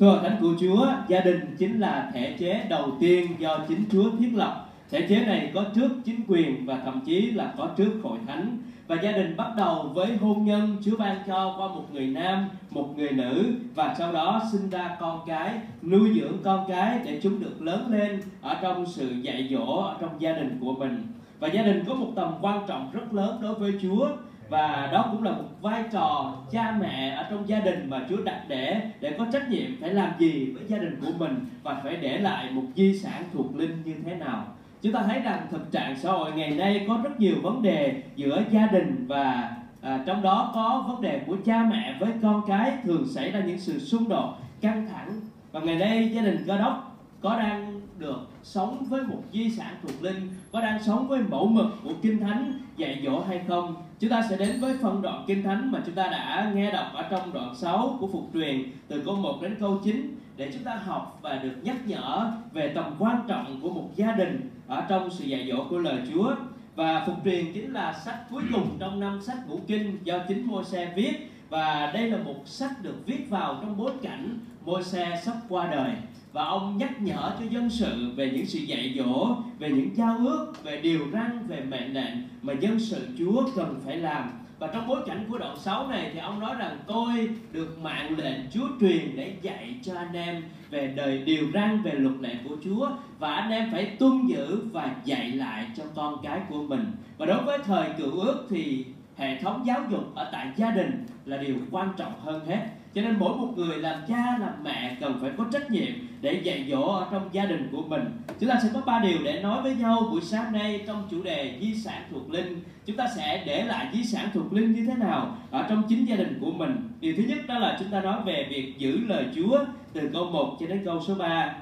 Thưa Thánh của Chúa, gia đình chính là thể chế đầu tiên do chính Chúa thiết lập. Thể chế này có trước chính quyền và thậm chí là có trước hội thánh. Và gia đình bắt đầu với hôn nhân Chúa ban cho qua một người nam, một người nữ và sau đó sinh ra con cái, nuôi dưỡng con cái để chúng được lớn lên ở trong sự dạy dỗ ở trong gia đình của mình. Và gia đình có một tầm quan trọng rất lớn đối với Chúa và đó cũng là một vai trò cha mẹ ở trong gia đình mà Chúa đặt để để có trách nhiệm phải làm gì với gia đình của mình và phải để lại một di sản thuộc linh như thế nào. Chúng ta thấy rằng thực trạng xã hội ngày nay có rất nhiều vấn đề giữa gia đình và à, trong đó có vấn đề của cha mẹ với con cái thường xảy ra những sự xung đột căng thẳng. Và ngày nay gia đình cơ đốc có đang được sống với một di sản thuộc linh, có đang sống với mẫu mực của kinh thánh dạy dỗ hay không? Chúng ta sẽ đến với phần đoạn kinh thánh mà chúng ta đã nghe đọc ở trong đoạn 6 của phục truyền, từ câu 1 đến câu 9 để chúng ta học và được nhắc nhở về tầm quan trọng của một gia đình ở trong sự dạy dỗ của lời Chúa. Và phục truyền chính là sách cuối cùng trong năm sách ngũ kinh do chính Môi-se viết, và đây là một sách được viết vào trong bối cảnh Môi-se sắp qua đời và ông nhắc nhở cho dân sự về những sự dạy dỗ, về những giao ước, về điều răn, về mệnh lệnh mà dân sự Chúa cần phải làm. Và trong bối cảnh của đoạn 6 này thì ông nói rằng, tôi được mạng lệnh Chúa truyền để dạy cho anh em về đời điều răn, về luật lệ của Chúa. Và anh em phải tuân giữ và dạy lại cho con cái của mình. Và đối với thời cựu ước thì hệ thống giáo dục ở tại gia đình là điều quan trọng hơn hết. Cho nên mỗi một người làm cha làm mẹ cần phải có trách nhiệm để dạy dỗ ở trong gia đình của mình. Chúng ta sẽ có ba điều để nói với nhau buổi sáng nay trong chủ đề di sản thuộc linh. Chúng ta sẽ để lại di sản thuộc linh như thế nào ở trong chính gia đình của mình. Điều thứ nhất đó là chúng ta nói về việc giữ lời Chúa từ câu 1 cho đến câu số 3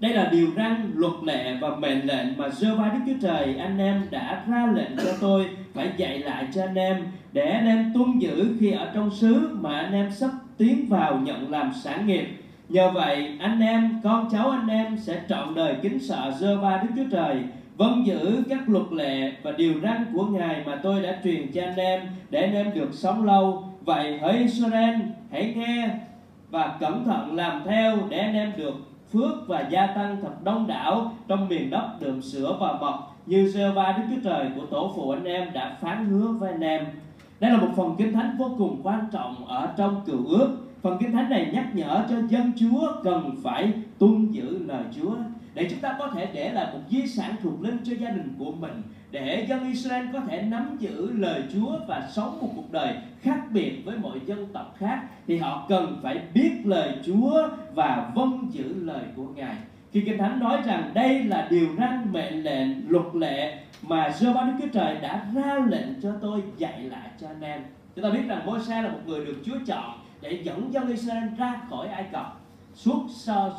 đây là điều răn, luật lệ và mệnh lệnh mà Jehovah Đức Chúa Trời anh em đã ra lệnh cho tôi phải dạy lại cho anh em để anh em tuân giữ khi ở trong xứ mà anh em sắp tiến vào nhận làm sản nghiệp. Nhờ vậy anh em, con cháu anh em sẽ trọn đời kính sợ dơ va Đức Chúa Trời vâng giữ các luật lệ và điều răn của Ngài mà tôi đã truyền cho anh em để anh em được sống lâu. Vậy hỡi Israel, hãy nghe và cẩn thận làm theo để anh em được phước và gia tăng thật đông đảo trong miền đất được sữa và mật như Jehovah Đức Chúa Trời của tổ phụ anh em đã phán hứa với anh em. Đây là một phần kinh thánh vô cùng quan trọng ở trong cựu ước. Phần kinh thánh này nhắc nhở cho dân Chúa cần phải tuân giữ lời Chúa, để chúng ta có thể để lại một di sản thuộc linh cho gia đình của mình, để dân Israel có thể nắm giữ lời Chúa và sống một cuộc đời khác biệt với mọi dân tộc khác thì họ cần phải biết lời Chúa và vâng giữ lời của Ngài. Khi Kinh Thánh nói rằng đây là điều răn mệnh lệnh luật lệ mà giê Đức Chúa Trời đã ra lệnh cho tôi dạy lại cho anh em. Chúng ta biết rằng Môi-se là một người được Chúa chọn để dẫn dân Israel ra khỏi Ai Cập suốt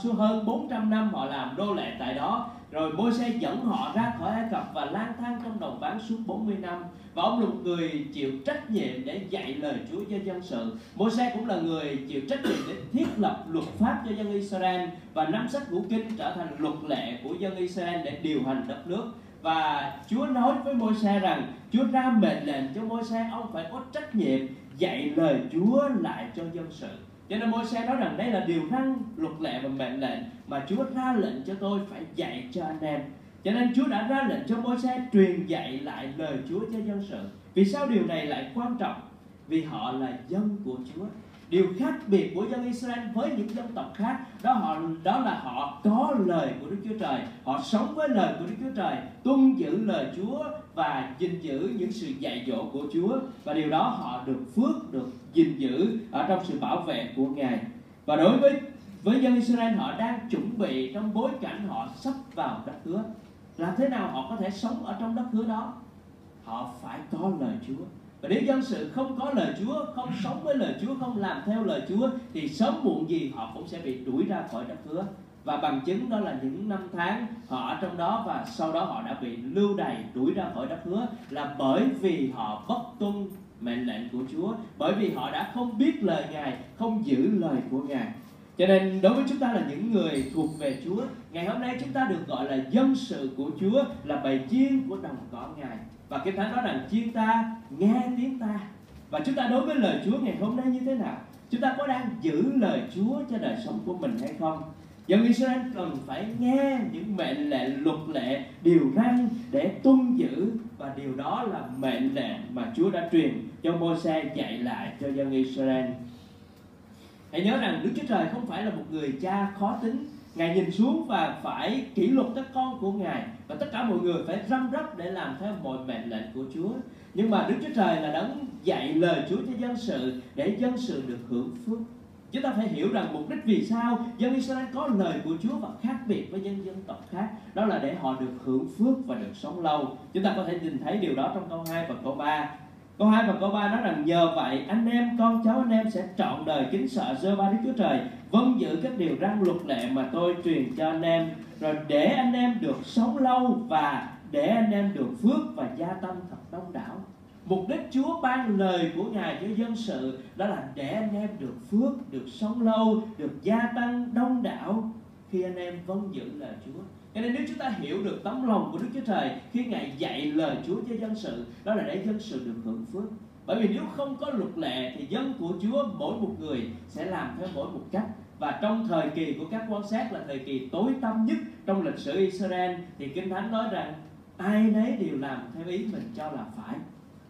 suốt hơn 400 năm họ làm đô lệ tại đó, rồi môi xe dẫn họ ra khỏi Ai Cập và lang thang trong đồng vắng suốt 40 năm và ông là một người chịu trách nhiệm để dạy lời Chúa cho dân sự. Môi-se cũng là người chịu trách nhiệm để thiết lập luật pháp cho dân Israel và nắm sách ngũ kinh trở thành luật lệ của dân Israel để điều hành đất nước. Và Chúa nói với Môi-se rằng, Chúa ra mệnh lệnh cho Môi-se, ông phải có trách nhiệm dạy lời Chúa lại cho dân sự. Cho nên Môi-se nói rằng đây là điều răn, luật lệ và mệnh lệnh mà Chúa ra lệnh cho tôi phải dạy cho anh em. Cho nên Chúa đã ra lệnh cho môi xe truyền dạy lại lời Chúa cho dân sự. Vì sao điều này lại quan trọng? Vì họ là dân của Chúa. Điều khác biệt của dân Israel với những dân tộc khác, đó họ, đó là họ có lời của Đức Chúa Trời. Họ sống với lời của Đức Chúa Trời, tuân giữ lời Chúa và gìn giữ những sự dạy dỗ của Chúa. Và điều đó họ được phước, được gìn giữ ở trong sự bảo vệ của Ngài. Và đối với với dân Israel, họ đang chuẩn bị trong bối cảnh họ sắp vào đất hứa làm thế nào họ có thể sống ở trong đất hứa đó? Họ phải có lời Chúa. Và nếu dân sự không có lời Chúa, không sống với lời Chúa, không làm theo lời Chúa, thì sớm muộn gì họ cũng sẽ bị đuổi ra khỏi đất hứa. Và bằng chứng đó là những năm tháng họ ở trong đó và sau đó họ đã bị lưu đày, đuổi ra khỏi đất hứa là bởi vì họ bất tuân mệnh lệnh của Chúa, bởi vì họ đã không biết lời Ngài, không giữ lời của Ngài cho nên đối với chúng ta là những người thuộc về Chúa, Ngày hôm nay chúng ta được gọi là dân sự của Chúa, Là bầy chiên của đồng cỏ Ngài. Và Kinh Thánh nói rằng chiên ta, nghe tiếng ta. Và chúng ta đối với lời Chúa ngày hôm nay như thế nào? Chúng ta có đang giữ lời Chúa cho đời sống của mình hay không? Dân Israel cần phải nghe những mệnh lệnh luật lệ, điều răn để tuân giữ. Và điều đó là mệnh lệnh mà Chúa đã truyền cho Môi-se dạy lại cho dân Israel hãy nhớ rằng Đức Chúa Trời không phải là một người cha khó tính Ngài nhìn xuống và phải kỷ luật các con của Ngài và tất cả mọi người phải răm rắp để làm theo mọi mệnh lệnh của Chúa. Nhưng mà Đức Chúa Trời là đấng dạy lời Chúa cho dân sự để dân sự được hưởng phước. Chúng ta phải hiểu rằng mục đích vì sao dân Israel có lời của Chúa và khác biệt với dân dân tộc khác. Đó là để họ được hưởng phước và được sống lâu. Chúng ta có thể nhìn thấy điều đó trong câu 2 và câu 3. Câu 2 và câu 3 nói rằng nhờ vậy anh em, con cháu anh em sẽ trọn đời kính sợ dơ ba Đức Chúa Trời vâng giữ các điều răn luật lệ mà tôi truyền cho anh em rồi để anh em được sống lâu và để anh em được phước và gia tăng thật đông đảo. Mục đích Chúa ban lời của Ngài cho dân sự đó là để anh em được phước, được sống lâu, được gia tăng đông đảo khi anh em vâng giữ lời Chúa. Cho nên nếu chúng ta hiểu được tấm lòng của Đức Chúa Trời khi Ngài dạy lời Chúa cho dân sự, đó là để dân sự được hưởng phước. Bởi vì nếu không có luật lệ thì dân của Chúa mỗi một người sẽ làm theo mỗi một cách và trong thời kỳ của các quan sát là thời kỳ tối tăm nhất trong lịch sử Israel thì Kinh Thánh nói rằng ai nấy đều làm theo ý mình cho là phải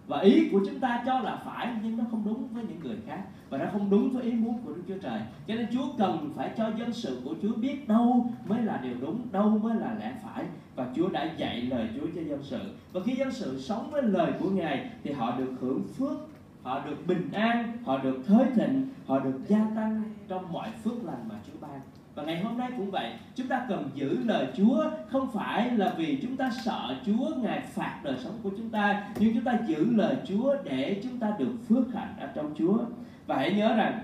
và ý của chúng ta cho là phải, nhưng nó không đúng với những người khác. Và nó không đúng với ý muốn của Đức Chúa Trời. Cho nên Chúa cần phải cho dân sự của Chúa biết đâu mới là điều đúng, đâu mới là lẽ phải. Và Chúa đã dạy lời Chúa cho dân sự. Và khi dân sự sống với lời của Ngài, thì họ được hưởng phước, họ được bình an, họ được thới thịnh, họ được gia tăng trong mọi phước lành mà Chúa ban và ngày hôm nay cũng vậy, chúng ta cần giữ lời Chúa, không phải là vì chúng ta sợ Chúa, ngài phạt đời sống của chúng ta, nhưng chúng ta giữ lời Chúa để chúng ta được phước hạnh ở trong Chúa. Và hãy nhớ rằng,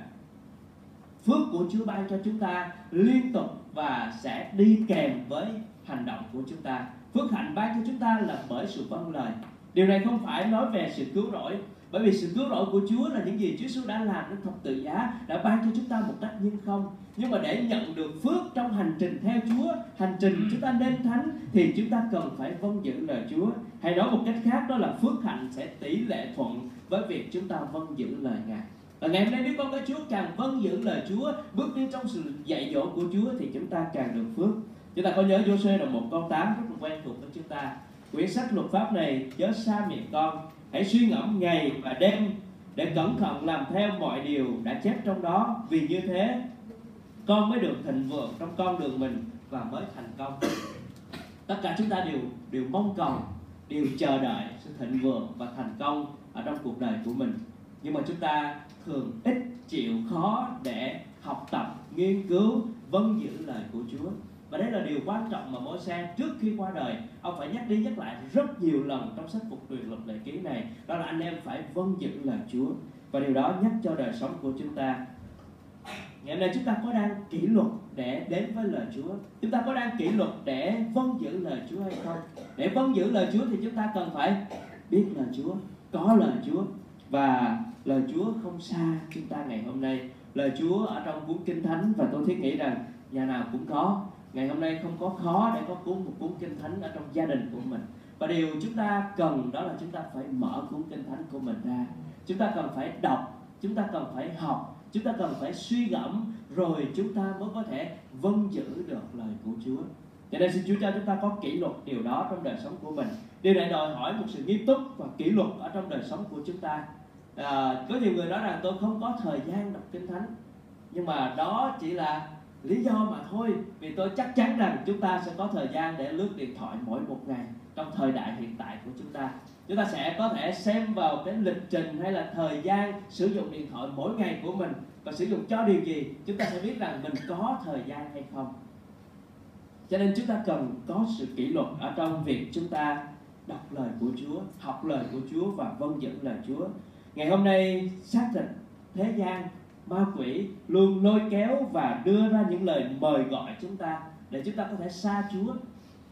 phước của Chúa ban cho chúng ta liên tục và sẽ đi kèm với hành động của chúng ta. Phước hạnh ban cho chúng ta là bởi sự vâng lời. Điều này không phải nói về sự cứu rỗi bởi vì sự cứu rỗi của Chúa là những gì Chúa Giêsu đã làm trên thập tự giá đã ban cho chúng ta một cách nhân không. Nhưng mà để nhận được phước trong hành trình theo Chúa hành trình chúng ta nên thánh thì chúng ta cần phải vâng giữ lời Chúa. Hay nói một cách khác đó là phước hạnh sẽ tỷ lệ thuận với việc chúng ta vâng giữ lời Ngài. Và ngày hôm nay nếu con cái Chúa càng vâng giữ lời Chúa bước đi trong sự dạy dỗ của Chúa thì chúng ta càng được phước. Chúng ta có nhớ Giô-suê là một câu 8 rất là quen thuộc với chúng ta. Quyển sách luật pháp này chớ xa miệng con hãy suy ngẫm ngày và đêm để cẩn thận làm theo mọi điều đã chép trong đó, vì như thế, con mới được thịnh vượng trong con đường mình và mới thành công. Tất cả chúng ta đều đều mong cầu, đều chờ đợi sự thịnh vượng và thành công ở trong cuộc đời của mình. Nhưng mà chúng ta thường ít chịu khó để học tập, nghiên cứu vâng giữ lời của Chúa và đấy là điều quan trọng mà mỗi xe trước khi qua đời, ông phải nhắc đi nhắc lại rất nhiều lần trong sách phục truyền luật lệ ký này. Đó là anh em phải vâng giữ lời Chúa. Và điều đó nhắc cho đời sống của chúng ta. Ngày nay chúng ta có đang kỷ luật để đến với lời Chúa? Chúng ta có đang kỷ luật để vâng giữ lời Chúa hay không? Để vâng giữ lời Chúa thì chúng ta cần phải biết lời Chúa, có lời Chúa. Và lời Chúa không xa chúng ta ngày hôm nay. Lời Chúa ở trong cuốn kinh thánh và tôi thiết nghĩ rằng nhà nào cũng có ngày hôm nay không có khó để có cuốn một cuốn kinh thánh ở trong gia đình của mình. Và điều chúng ta cần đó là chúng ta phải mở cuốn kinh thánh của mình ra. Chúng ta cần phải đọc chúng ta cần phải học chúng ta cần phải suy gẫm rồi chúng ta mới có thể vâng giữ được lời của Chúa. Cho nên xin Chúa cho chúng ta có kỷ luật điều đó trong đời sống của mình. Điều này đòi hỏi một sự nghiêm túc và kỷ luật ở trong đời sống của chúng ta. À, có nhiều người nói rằng tôi không có thời gian đọc kinh thánh nhưng mà đó chỉ là lý do mà thôi, vì tôi chắc chắn rằng chúng ta sẽ có thời gian để lướt điện thoại mỗi một ngày trong thời đại hiện tại của chúng ta. Chúng ta sẽ có thể xem vào cái lịch trình hay là thời gian sử dụng điện thoại mỗi ngày của mình và sử dụng cho điều gì, chúng ta sẽ biết rằng mình có thời gian hay không. Cho nên chúng ta cần có sự kỷ luật ở trong việc chúng ta đọc lời của Chúa, học lời của Chúa và vâng dẫn lời Chúa. Ngày hôm nay xác định thế gian ma quỷ luôn lôi kéo và đưa ra những lời mời gọi chúng ta để chúng ta có thể xa Chúa.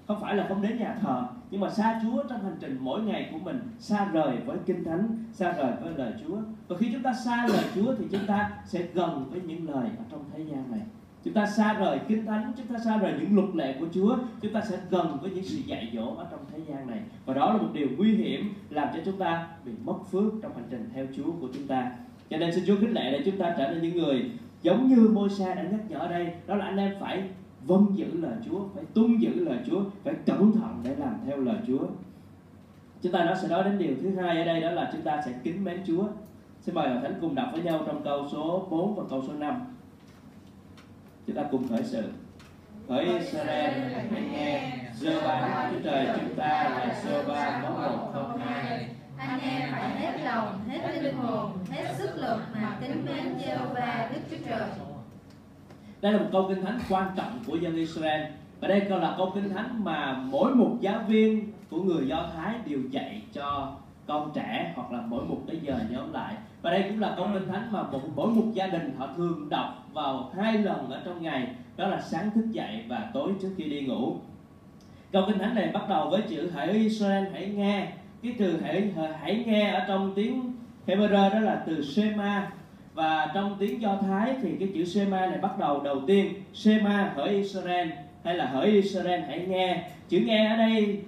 Không phải là không đến nhà thờ, nhưng mà xa Chúa trong hành trình mỗi ngày của mình, xa rời với kinh thánh, xa rời với lời Chúa. Và khi chúng ta xa lời Chúa thì chúng ta sẽ gần với những lời ở trong thế gian này. Chúng ta xa rời kinh thánh, chúng ta xa rời những luật lệ của Chúa, chúng ta sẽ gần với những sự dạy dỗ ở trong thế gian này. Và đó là một điều nguy hiểm, làm cho chúng ta bị mất phước trong hành trình theo Chúa của chúng ta cho nên xin Chúa khích lệ để chúng ta trở nên những người giống như Môi-se đã nhắc nhở ở đây. Đó là anh em phải vâng giữ lời Chúa, phải tuân giữ lời Chúa, phải cẩn thận để làm theo lời Chúa. Chúng ta nó sẽ nói đến điều thứ hai ở đây, đó là chúng ta sẽ kính mến Chúa. Xin mời hội thánh cùng đọc với nhau trong câu số 4 và câu số 5 chúng ta cùng khởi sự. Hỡi Israel, hãy nghe, giơ ba Chúa trời chúng ta là giơ ba có một anh em phải hết lòng hết linh hồn hết sức lực mà kính mến Giê-hô-va Đức Chúa Trời. Đây là một câu kinh thánh quan trọng của dân Israel. Và đây còn là câu kinh thánh mà mỗi một giáo viên của người Do Thái đều dạy cho con trẻ hoặc là mỗi một cái giờ nhóm lại. Và đây cũng là câu kinh thánh mà một, mỗi một gia đình họ thường đọc vào hai lần ở trong ngày. Đó là sáng thức dậy và tối trước khi đi ngủ. Câu kinh thánh này bắt đầu với chữ hãy Israel hãy nghe cái từ hãy hãy nghe ở trong tiếng Hebrew đó là từ Shema. Và trong tiếng Do Thái thì cái chữ Shema này bắt đầu đầu tiên, Shema hỡi Israel, hay là hỡi Israel hãy nghe. Chữ nghe ở đây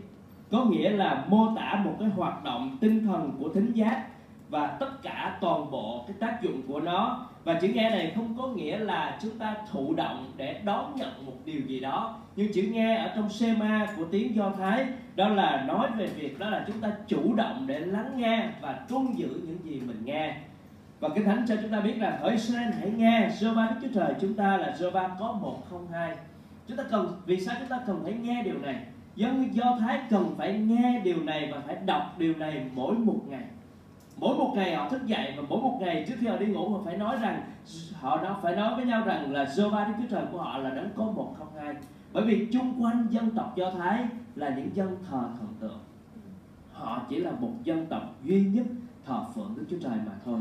có nghĩa là mô tả một cái hoạt động tinh thần của thính giác và tất cả toàn bộ cái tác dụng của nó. Và chữ nghe này không có nghĩa là chúng ta thụ động để đón nhận một điều gì đó. Nhưng chữ nghe ở trong Sema của tiếng Do Thái, đó là nói về việc đó là chúng ta chủ động để lắng nghe và tuân giữ những gì mình nghe. Và kinh thánh cho chúng ta biết là hỡi Israel hãy nghe, Jehovah Đức Chúa Trời chúng ta là Jehovah có một không hai. Chúng ta cần, vì sao chúng ta cần phải nghe điều này? Dân Do Thái cần phải nghe điều này và phải đọc điều này mỗi một ngày mỗi một ngày họ thức dậy và mỗi một ngày trước khi họ đi ngủ, họ phải nói rằng, họ đã phải nói với nhau rằng là Jehovah Đức Chúa Trời của họ là đấng có một không hai. Bởi vì chung quanh dân tộc Do Thái là những dân thờ thần tượng. Họ chỉ là một dân tộc duy nhất thờ phượng Đức Chúa Trời mà thôi.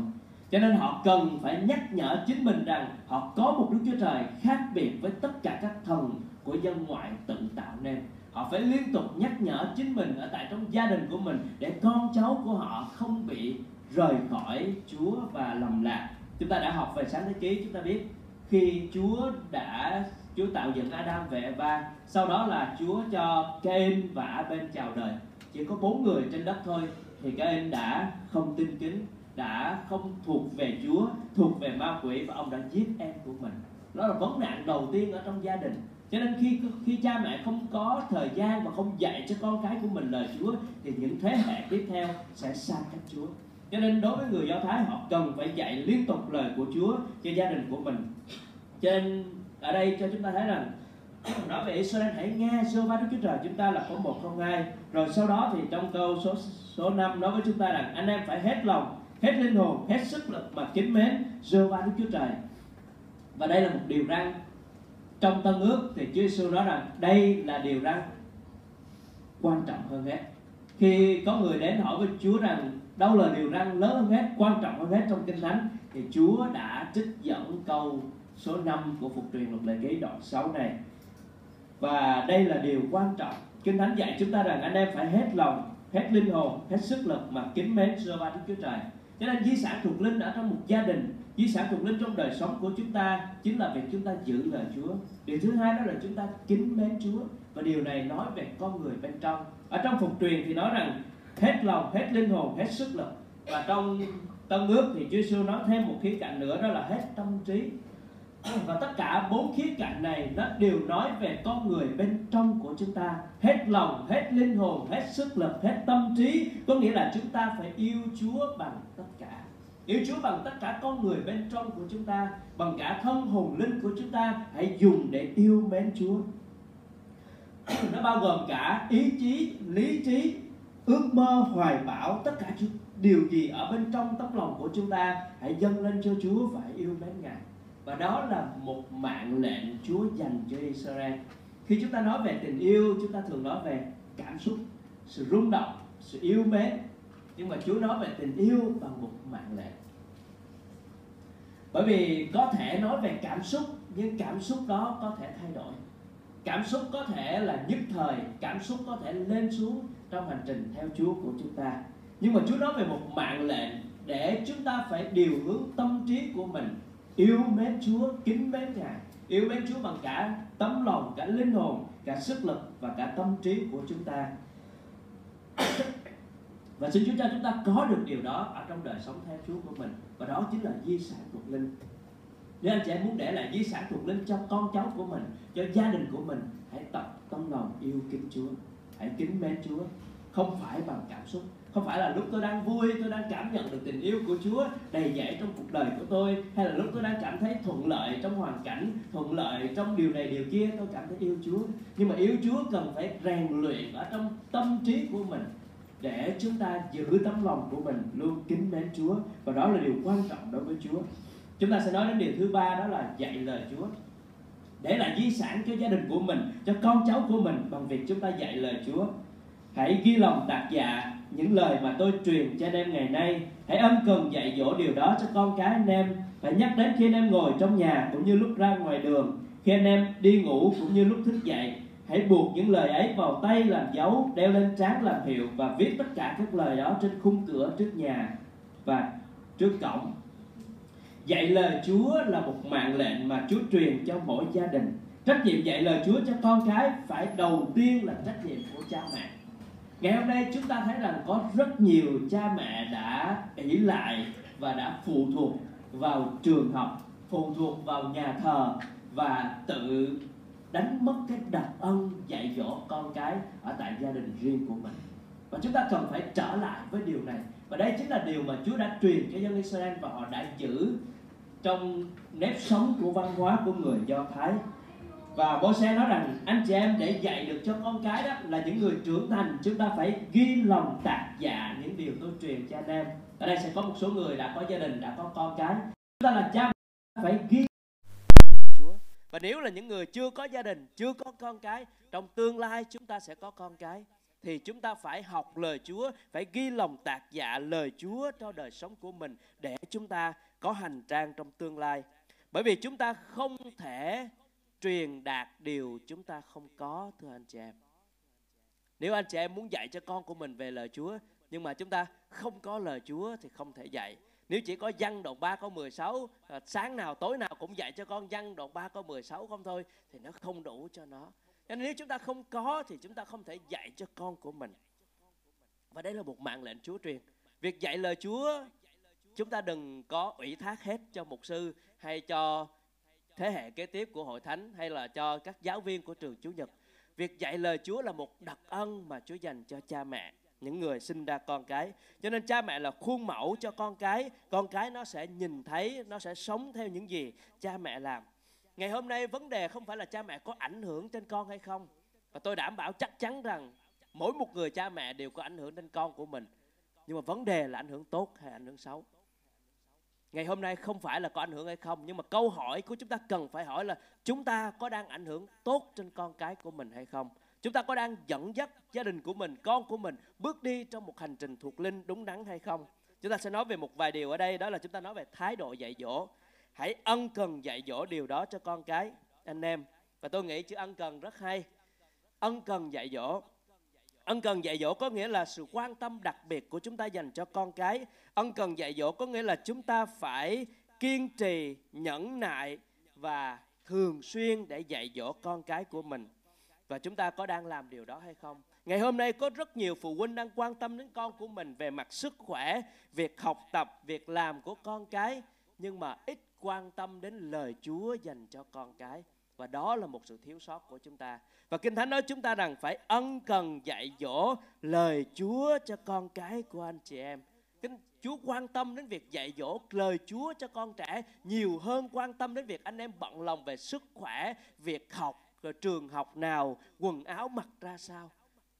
Cho nên họ cần phải nhắc nhở chính mình rằng họ có một Đức Chúa Trời khác biệt với tất cả các thần của dân ngoại tự tạo nên họ phải liên tục nhắc nhở chính mình ở tại trong gia đình của mình để con cháu của họ không bị rời khỏi Chúa và lầm lạc. Chúng ta đã học về sáng thế ký, chúng ta biết khi Chúa đã, Chúa tạo dựng Adam và Eva, sau đó là Chúa cho Cain và Abel chào đời. Chỉ có bốn người trên đất thôi, thì Cain đã không tin kính, đã không thuộc về Chúa, thuộc về ma quỷ và ông đã giết em của mình. Đó là vấn nạn đầu tiên ở trong gia đình cho nên khi khi cha mẹ không có thời gian và không dạy cho con cái của mình lời Chúa, thì những thế hệ tiếp theo sẽ xa cách Chúa. Cho nên đối với người Do Thái, họ cần phải dạy liên tục lời của Chúa cho gia đình của mình. Cho nên ở đây cho chúng ta thấy rằng, nói về Israel, hãy nghe sơ ba Đức Chúa Trời, chúng ta là có một không hai rồi sau đó thì trong câu số số 5 nói với chúng ta rằng, anh em phải hết lòng, hết linh hồn, hết sức lực mà kính mến sơ ba Đức Chúa Trời. Và đây là một điều răn trong tân ước thì Chúa Giêsu nói rằng đây là điều răn quan trọng hơn hết. Khi có người đến hỏi với Chúa rằng đâu là điều răn lớn hơn hết, quan trọng hơn hết trong kinh thánh, thì Chúa đã trích dẫn câu số 5 của phục truyền luật lệ ký đoạn 6 này. Và đây là điều quan trọng. Kinh thánh dạy chúng ta rằng anh em phải hết lòng, hết linh hồn, hết sức lực mà kính mến giê ba đức chúa trời. Cho nên di sản thuộc linh ở trong một gia đình di sản thuộc linh trong đời sống của chúng ta chính là việc chúng ta giữ lời Chúa. Điều thứ hai đó là chúng ta kính mến Chúa. Và điều này nói về con người bên trong. Ở trong phục truyền thì nói rằng hết lòng, hết linh hồn, hết sức lực. Và trong tân ước thì Chúa Giêsu nói thêm một khía cạnh nữa, đó là hết tâm trí. Và tất cả bốn khía cạnh này nó đều nói về con người bên trong của chúng ta. Hết lòng, hết linh hồn, hết sức lực, hết tâm trí. Có nghĩa là chúng ta phải yêu Chúa bằng tất cả yêu Chúa bằng tất cả con người bên trong của chúng ta, bằng cả thân hồn linh của chúng ta, hãy dùng để yêu mến Chúa. Nó bao gồm cả ý chí, lý trí, ước mơ, hoài bão, tất cả điều gì ở bên trong tấm lòng của chúng ta, hãy dâng lên cho Chúa và hãy yêu mến Ngài. Và đó là một mạng lệnh Chúa dành cho Israel. Khi chúng ta nói về tình yêu, chúng ta thường nói về cảm xúc, sự rung động, sự yêu mến. Nhưng mà Chúa nói về tình yêu bằng một mạng lệnh bởi vì có thể nói về cảm xúc, nhưng cảm xúc đó có thể thay đổi. Cảm xúc có thể là nhất thời, cảm xúc có thể lên xuống trong hành trình theo Chúa của chúng ta. Nhưng mà Chúa nói về một mạng lệnh để chúng ta phải điều hướng tâm trí của mình. Yêu mến Chúa, kính mến Ngài. Yêu mến Chúa bằng cả tấm lòng, cả linh hồn, cả sức lực và cả tâm trí của chúng ta. Và xin Chúa cho chúng ta có được điều đó ở trong đời sống theo Chúa của mình và đó chính là di sản thuộc linh. Nếu anh chị em muốn để lại di sản thuộc linh cho con cháu của mình, cho gia đình của mình, hãy tập tâm lòng yêu kính Chúa. Hãy kính mến Chúa. Không phải bằng cảm xúc. Không phải là lúc tôi đang vui, tôi đang cảm nhận được tình yêu của Chúa đầy dẫy trong cuộc đời của tôi, hay là lúc tôi đang cảm thấy thuận lợi trong hoàn cảnh, thuận lợi trong điều này, điều kia, tôi cảm thấy yêu Chúa. Nhưng mà yêu Chúa cần phải rèn luyện ở trong tâm trí của mình để chúng ta giữ tấm lòng của mình luôn kính mến Chúa. Và đó là điều quan trọng đối với Chúa. Chúng ta sẽ nói đến điều thứ ba, đó là dạy lời Chúa. Để lại di sản cho gia đình của mình, cho con cháu của mình bằng việc chúng ta dạy lời Chúa. Hãy ghi lòng tạc dạ những lời mà tôi truyền cho anh em ngày nay. Hãy âm cần dạy dỗ điều đó cho con cái anh em. Hãy nhắc đến khi anh em ngồi trong nhà cũng như lúc ra ngoài đường, khi anh em đi ngủ cũng như lúc thức dậy hãy buộc những lời ấy vào tay làm dấu, đeo lên trán làm hiệu và viết tất cả các lời đó trên khung cửa trước nhà và trước cổng. Dạy lời Chúa là một mạng lệnh mà Chúa truyền cho mỗi gia đình. Trách nhiệm dạy lời Chúa cho con cái phải đầu tiên là trách nhiệm của cha mẹ. Ngày hôm nay chúng ta thấy rằng có rất nhiều cha mẹ đã ỷ lại và đã phụ thuộc vào trường học, phụ thuộc vào nhà thờ và tự đánh mất cái đặc ân dạy dỗ con cái ở tại gia đình riêng của mình. Và chúng ta cần phải trở lại với điều này. Và đây chính là điều mà Chúa đã truyền cho dân Israel và họ đã giữ trong nếp sống của văn hóa của người Do Thái. Và bố xe nói rằng, anh chị em để dạy được cho con cái đó là những người trưởng thành, chúng ta phải ghi lòng tạc dạ những điều tôi truyền cho anh em. Ở đây sẽ có một số người đã có gia đình, đã có con cái. Chúng ta là cha, phải ghi và nếu là những người chưa có gia đình chưa có con cái trong tương lai chúng ta sẽ có con cái thì chúng ta phải học lời Chúa, phải ghi lòng tạc dạ lời Chúa cho đời sống của mình để chúng ta có hành trang trong tương lai. Bởi vì chúng ta không thể truyền đạt điều chúng ta không có thưa anh chị em. Nếu anh chị em muốn dạy cho con của mình về lời Chúa nhưng mà chúng ta không có lời Chúa thì không thể dạy. Nếu chỉ có văn đoạn 3 câu 16 à, sáng nào tối nào cũng dạy cho con văn đoạn 3 câu 16 không thôi thì nó không đủ cho nó. Nên nếu chúng ta không có thì chúng ta không thể dạy cho con của mình. Và đây là một mạng lệnh Chúa truyền. Việc dạy lời Chúa chúng ta đừng có ủy thác hết cho mục sư hay cho thế hệ kế tiếp của hội thánh hay là cho các giáo viên của trường Chủ nhật. Việc dạy lời Chúa là một đặc ân mà Chúa dành cho cha mẹ, những người sinh ra con cái. Cho nên cha mẹ là khuôn mẫu cho con cái, con cái nó sẽ nhìn thấy, nó sẽ sống theo những gì cha mẹ làm. Ngày hôm nay vấn đề không phải là cha mẹ có ảnh hưởng trên con hay không. Và tôi đảm bảo chắc chắn rằng mỗi một người cha mẹ đều có ảnh hưởng đến con của mình. Nhưng mà vấn đề là ảnh hưởng tốt hay ảnh hưởng xấu ngày hôm nay không phải là có ảnh hưởng hay không, nhưng mà câu hỏi của chúng ta cần phải hỏi là chúng ta có đang ảnh hưởng tốt trên con cái của mình hay không? Chúng ta có đang dẫn dắt gia đình của mình, con của mình bước đi trong một hành trình thuộc linh đúng đắn hay không? Chúng ta sẽ nói về một vài điều ở đây, đó là chúng ta nói về thái độ dạy dỗ. Hãy ân cần dạy dỗ điều đó cho con cái, anh em. Và tôi nghĩ chữ ân cần rất hay. Ân cần dạy dỗ ân cần dạy dỗ có nghĩa là sự quan tâm đặc biệt của chúng ta dành cho con cái. Ân cần dạy dỗ có nghĩa là chúng ta phải kiên trì, nhẫn nại và thường xuyên để dạy dỗ con cái của mình. Và chúng ta có đang làm điều đó hay không? Ngày hôm nay có rất nhiều phụ huynh đang quan tâm đến con của mình về mặt sức khỏe, việc học tập, việc làm của con cái, nhưng mà ít quan tâm đến lời chúa dành cho con cái và đó là một sự thiếu sót của chúng ta và kinh thánh nói chúng ta rằng phải ân cần dạy dỗ lời chúa cho con cái của anh chị em Kinh Chúa quan tâm đến việc dạy dỗ lời Chúa cho con trẻ nhiều hơn quan tâm đến việc anh em bận lòng về sức khỏe, việc học, rồi trường học nào, quần áo mặc ra sao.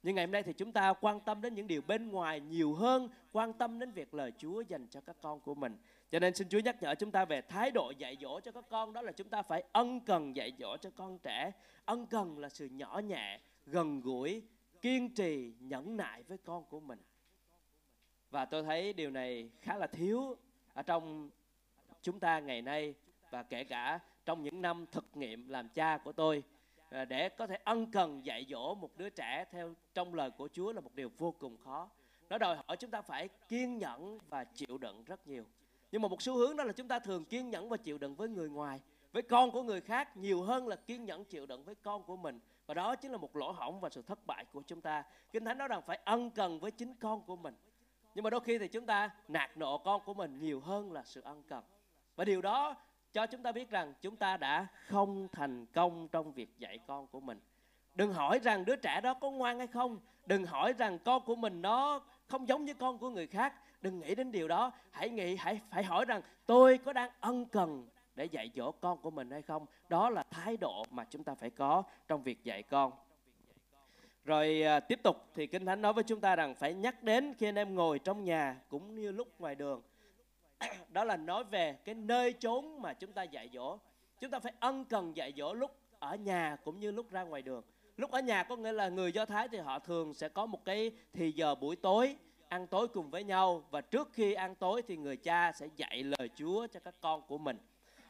Nhưng ngày hôm nay thì chúng ta quan tâm đến những điều bên ngoài nhiều hơn quan tâm đến việc lời Chúa dành cho các con của mình. Cho nên xin Chúa nhắc nhở chúng ta về thái độ dạy dỗ cho các con đó là chúng ta phải ân cần dạy dỗ cho con trẻ. Ân cần là sự nhỏ nhẹ, gần gũi, kiên trì, nhẫn nại với con của mình. Và tôi thấy điều này khá là thiếu ở trong chúng ta ngày nay và kể cả trong những năm thực nghiệm làm cha của tôi Ờ, để có thể ân cần dạy dỗ một đứa trẻ theo trong lời của Chúa là một điều vô cùng khó. Nó đòi hỏi chúng ta phải kiên nhẫn và chịu đựng rất nhiều. Nhưng mà một xu hướng đó là chúng ta thường kiên nhẫn và chịu đựng với người ngoài, với con của người khác nhiều hơn là kiên nhẫn chịu đựng với con của mình. Và đó chính là một lỗ hổng và sự thất bại của chúng ta. Kinh Thánh nói rằng phải ân cần với chính con của mình nhưng mà đôi khi thì chúng ta nạt nộ con của mình nhiều hơn là sự ân cần và điều đó cho chúng ta biết rằng chúng ta đã không thành công trong việc dạy con của mình. Đừng hỏi rằng đứa trẻ đó có ngoan hay không. Đừng hỏi rằng con của mình nó không giống như con của người khác. Đừng nghĩ đến điều đó. Hãy nghĩ hãy phải hỏi rằng tôi có đang ân cần để dạy dỗ con của mình hay không? Đó là thái độ mà chúng ta phải có trong việc dạy con. Rồi à, tiếp tục thì kinh thánh nói với chúng ta rằng phải nhắc đến khi anh em ngồi trong nhà cũng như lúc ngoài đường đó là nói về cái nơi chốn mà chúng ta dạy dỗ. Chúng ta phải ân cần dạy dỗ lúc ở nhà cũng như lúc ra ngoài đường. Lúc ở nhà có nghĩa là người do thái thì họ thường sẽ có một cái thì giờ buổi tối ăn tối cùng với nhau và trước khi ăn tối thì người cha sẽ dạy lời chúa cho các con của mình.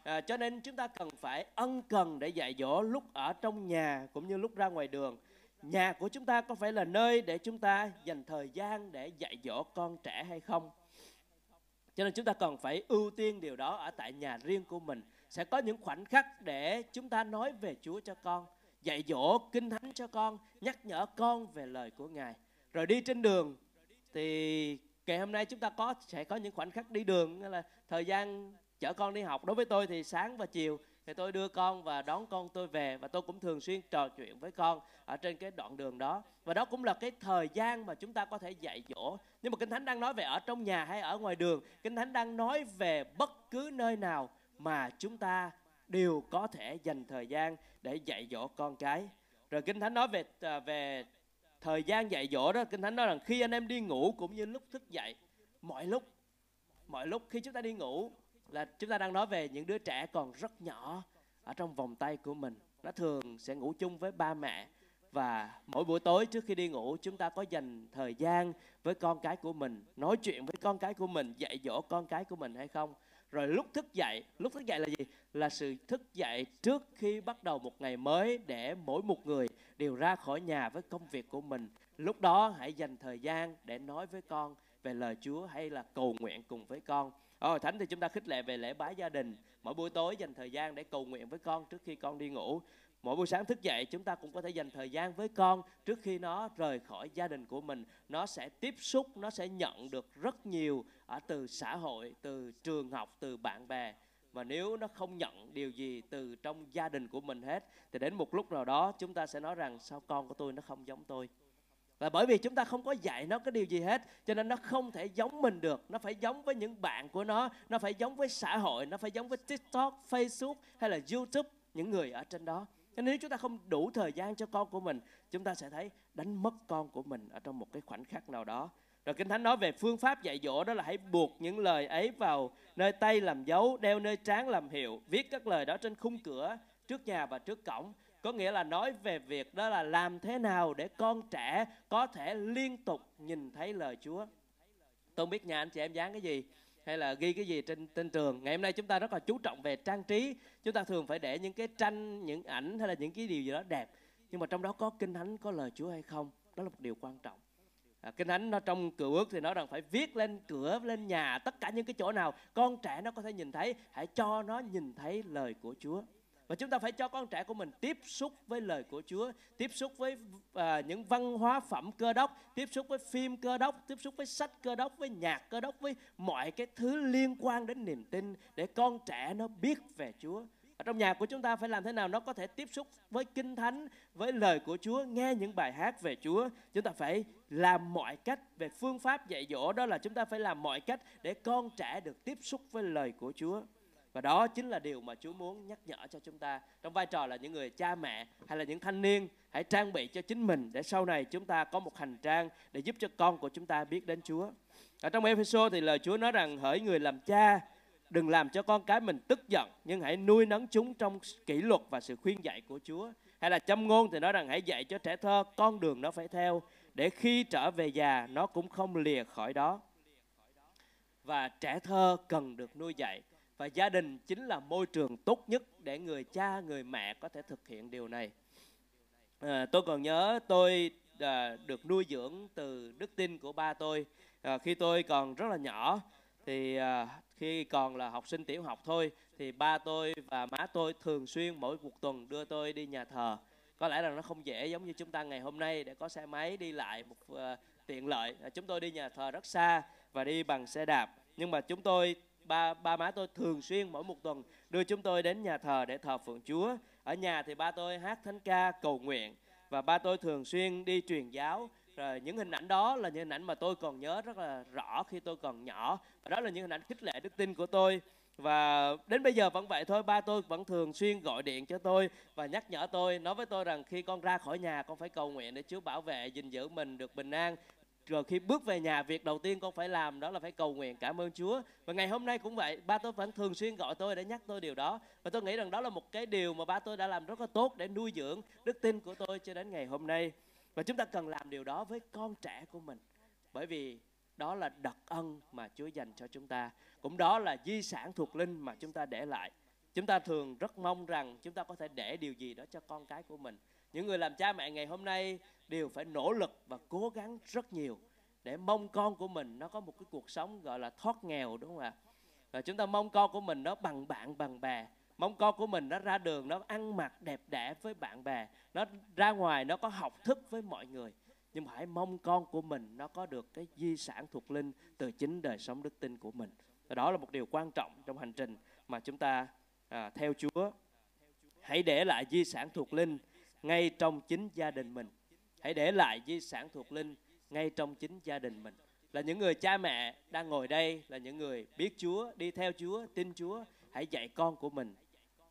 À, cho nên chúng ta cần phải ân cần để dạy dỗ lúc ở trong nhà cũng như lúc ra ngoài đường. Nhà của chúng ta có phải là nơi để chúng ta dành thời gian để dạy dỗ con trẻ hay không? Cho nên chúng ta cần phải ưu tiên điều đó ở tại nhà riêng của mình. Sẽ có những khoảnh khắc để chúng ta nói về chúa cho con, dạy dỗ kinh thánh cho con, nhắc nhở con về lời của ngài. Rồi đi trên đường, thì ngày hôm nay chúng ta có, sẽ có những khoảnh khắc đi đường, nghĩa là thời gian chở con đi học. Đối với tôi thì sáng và chiều thì tôi đưa con và đón con tôi về và tôi cũng thường xuyên trò chuyện với con ở trên cái đoạn đường đó. Và đó cũng là cái thời gian mà chúng ta có thể dạy dỗ. Nhưng mà kinh thánh đang nói về ở trong nhà hay ở ngoài đường, kinh thánh đang nói về bất cứ nơi nào mà chúng ta đều có thể dành thời gian để dạy dỗ con cái. Rồi kinh thánh nói về à, về thời gian dạy dỗ đó, kinh thánh nói rằng khi anh em đi ngủ cũng như lúc thức dậy, mọi lúc mọi lúc khi chúng ta đi ngủ là chúng ta đang nói về những đứa trẻ còn rất nhỏ ở trong vòng tay của mình. Nó thường sẽ ngủ chung với ba mẹ và mỗi buổi tối trước khi đi ngủ, chúng ta có dành thời gian với con cái của mình, nói chuyện với con cái của mình, dạy dỗ con cái của mình hay không. Rồi lúc thức dậy, lúc thức dậy là gì? Là sự thức dậy trước khi bắt đầu một ngày mới để mỗi một người đều ra khỏi nhà với công việc của mình. Lúc đó hãy dành thời gian để nói với con về lời chúa hay là cầu nguyện cùng với con. Ồ, Thánh thì chúng ta khích lệ về lễ bái gia đình. Mỗi buổi tối dành thời gian để cầu nguyện với con trước khi con đi ngủ. Mỗi buổi sáng thức dậy chúng ta cũng có thể dành thời gian với con trước khi nó rời khỏi gia đình của mình. Nó sẽ tiếp xúc, nó sẽ nhận được rất nhiều ở từ xã hội, từ trường học, từ bạn bè. Và nếu nó không nhận điều gì từ trong gia đình của mình hết thì đến một lúc nào đó chúng ta sẽ nói rằng sao con của tôi nó không giống tôi và bởi vì chúng ta không có dạy nó cái điều gì hết cho nên nó không thể giống mình được. Nó phải giống với những bạn của nó nó phải giống với xã hội nó phải giống với tiktok facebook hay là youtube những người ở trên đó. Cho nên nếu chúng ta không đủ thời gian cho con của mình chúng ta sẽ thấy đánh mất con của mình ở trong một cái khoảnh khắc nào đó. Rồi Kinh Thánh nói về phương pháp dạy dỗ đó là hãy buộc những lời ấy vào nơi tay làm dấu, đeo nơi trán làm hiệu, viết các lời đó trên khung cửa, trước nhà và trước cổng có nghĩa là nói về việc đó là làm thế nào để con trẻ có thể liên tục nhìn thấy lời Chúa. Tôi không biết nhà anh chị em dán cái gì hay là ghi cái gì trên trên trường. Ngày hôm nay chúng ta rất là chú trọng về trang trí. Chúng ta thường phải để những cái tranh, những ảnh hay là những cái điều gì đó đẹp. Nhưng mà trong đó có kinh thánh, có lời Chúa hay không? Đó là một điều quan trọng. À, kinh thánh nó trong cựu ước thì nó rằng phải viết lên cửa lên nhà tất cả những cái chỗ nào con trẻ nó có thể nhìn thấy hãy cho nó nhìn thấy lời của Chúa và chúng ta phải cho con trẻ của mình tiếp xúc với lời của Chúa, tiếp xúc với à, những văn hóa phẩm cơ đốc, tiếp xúc với phim cơ đốc, tiếp xúc với sách cơ đốc, với nhạc cơ đốc, với mọi cái thứ liên quan đến niềm tin để con trẻ nó biết về Chúa. Ở trong nhà của chúng ta phải làm thế nào nó có thể tiếp xúc với kinh thánh, với lời của Chúa, nghe những bài hát về Chúa. Chúng ta phải làm mọi cách về phương pháp dạy dỗ đó là chúng ta phải làm mọi cách để con trẻ được tiếp xúc với lời của Chúa. Và đó chính là điều mà Chúa muốn nhắc nhở cho chúng ta trong vai trò là những người cha mẹ hay là những thanh niên, hãy trang bị cho chính mình để sau này chúng ta có một hành trang để giúp cho con của chúng ta biết đến Chúa. Ở trong Epheso thì lời Chúa nói rằng, hỡi người làm cha, đừng làm cho con cái mình tức giận, nhưng hãy nuôi nấng chúng trong kỷ luật và sự khuyên dạy của Chúa. Hay là châm ngôn thì nói rằng, hãy dạy cho trẻ thơ, con đường nó phải theo, để khi trở về già, nó cũng không lìa khỏi đó. Và trẻ thơ cần được nuôi dạy và gia đình chính là môi trường tốt nhất để người cha người mẹ có thể thực hiện điều này. À, tôi còn nhớ tôi à, được nuôi dưỡng từ đức tin của ba tôi. À, khi tôi còn rất là nhỏ thì à, khi còn là học sinh tiểu học thôi thì ba tôi và má tôi thường xuyên mỗi một tuần đưa tôi đi nhà thờ. Có lẽ là nó không dễ giống như chúng ta ngày hôm nay để có xe máy đi lại một uh, tiện lợi. À, chúng tôi đi nhà thờ rất xa và đi bằng xe đạp. Nhưng mà chúng tôi ba ba má tôi thường xuyên mỗi một tuần đưa chúng tôi đến nhà thờ để thờ phượng Chúa. Ở nhà thì ba tôi hát thánh ca cầu nguyện và ba tôi thường xuyên đi truyền giáo. Rồi những hình ảnh đó là những hình ảnh mà tôi còn nhớ rất là rõ khi tôi còn nhỏ. Và đó là những hình ảnh khích lệ đức tin của tôi. Và đến bây giờ vẫn vậy thôi, ba tôi vẫn thường xuyên gọi điện cho tôi và nhắc nhở tôi, nói với tôi rằng khi con ra khỏi nhà con phải cầu nguyện để Chúa bảo vệ, gìn giữ mình được bình an rồi khi bước về nhà, việc đầu tiên con phải làm đó là phải cầu nguyện, cảm ơn Chúa. Và ngày hôm nay cũng vậy, ba tôi vẫn thường xuyên gọi tôi để nhắc tôi điều đó. Và tôi nghĩ rằng đó là một cái điều mà ba tôi đã làm rất là tốt để nuôi dưỡng đức tin của tôi cho đến ngày hôm nay. Và chúng ta cần làm điều đó với con trẻ của mình, bởi vì đó là đặc ân mà Chúa dành cho chúng ta. Cũng đó là di sản thuộc linh mà chúng ta để lại. Chúng ta thường rất mong rằng chúng ta có thể để điều gì đó cho con cái của mình những người làm cha mẹ ngày hôm nay đều phải nỗ lực và cố gắng rất nhiều để mong con của mình nó có một cái cuộc sống gọi là thoát nghèo đúng không ạ? Và chúng ta mong con của mình nó bằng bạn bằng bè. Mong con của mình nó ra đường nó ăn mặc đẹp đẽ với bạn bè. Nó ra ngoài nó có học thức với mọi người. Nhưng mà hãy mong con của mình nó có được cái di sản thuộc linh từ chính đời sống đức tin của mình. Và đó là một điều quan trọng trong hành trình mà chúng ta à, theo Chúa. Hãy để lại di sản thuộc linh ngay trong chính gia đình mình. Hãy để lại di sản thuộc linh ngay trong chính gia đình mình. Là những người cha mẹ đang ngồi đây, là những người biết Chúa, đi theo Chúa, tin Chúa, hãy dạy con của mình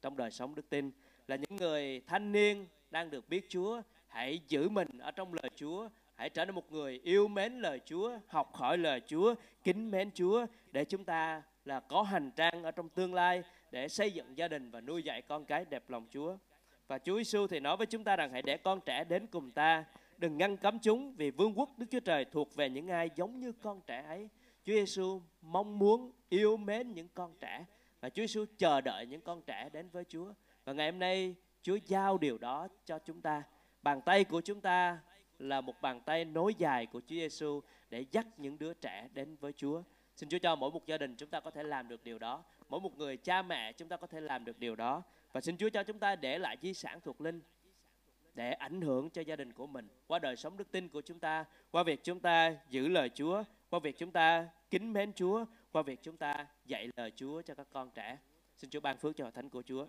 trong đời sống đức tin. Là những người thanh niên đang được biết Chúa, hãy giữ mình ở trong lời Chúa. Hãy trở nên một người yêu mến lời Chúa, học hỏi lời Chúa, kính mến Chúa để chúng ta là có hành trang ở trong tương lai để xây dựng gia đình và nuôi dạy con cái đẹp lòng Chúa và Chúa Giêsu thì nói với chúng ta rằng hãy để con trẻ đến cùng ta, đừng ngăn cấm chúng vì vương quốc Đức Chúa Trời thuộc về những ai giống như con trẻ ấy. Chúa Giêsu mong muốn yêu mến những con trẻ và Chúa Giêsu chờ đợi những con trẻ đến với Chúa. Và ngày hôm nay Chúa giao điều đó cho chúng ta. Bàn tay của chúng ta là một bàn tay nối dài của Chúa Giêsu để dắt những đứa trẻ đến với Chúa. Xin Chúa cho mỗi một gia đình chúng ta có thể làm được điều đó. Mỗi một người cha mẹ chúng ta có thể làm được điều đó. Và xin Chúa cho chúng ta để lại di sản thuộc linh để ảnh hưởng cho gia đình của mình qua đời sống đức tin của chúng ta, qua việc chúng ta giữ lời Chúa, qua việc chúng ta kính mến Chúa, qua việc chúng ta dạy lời Chúa cho các con trẻ. Xin Chúa ban phước cho thánh của Chúa.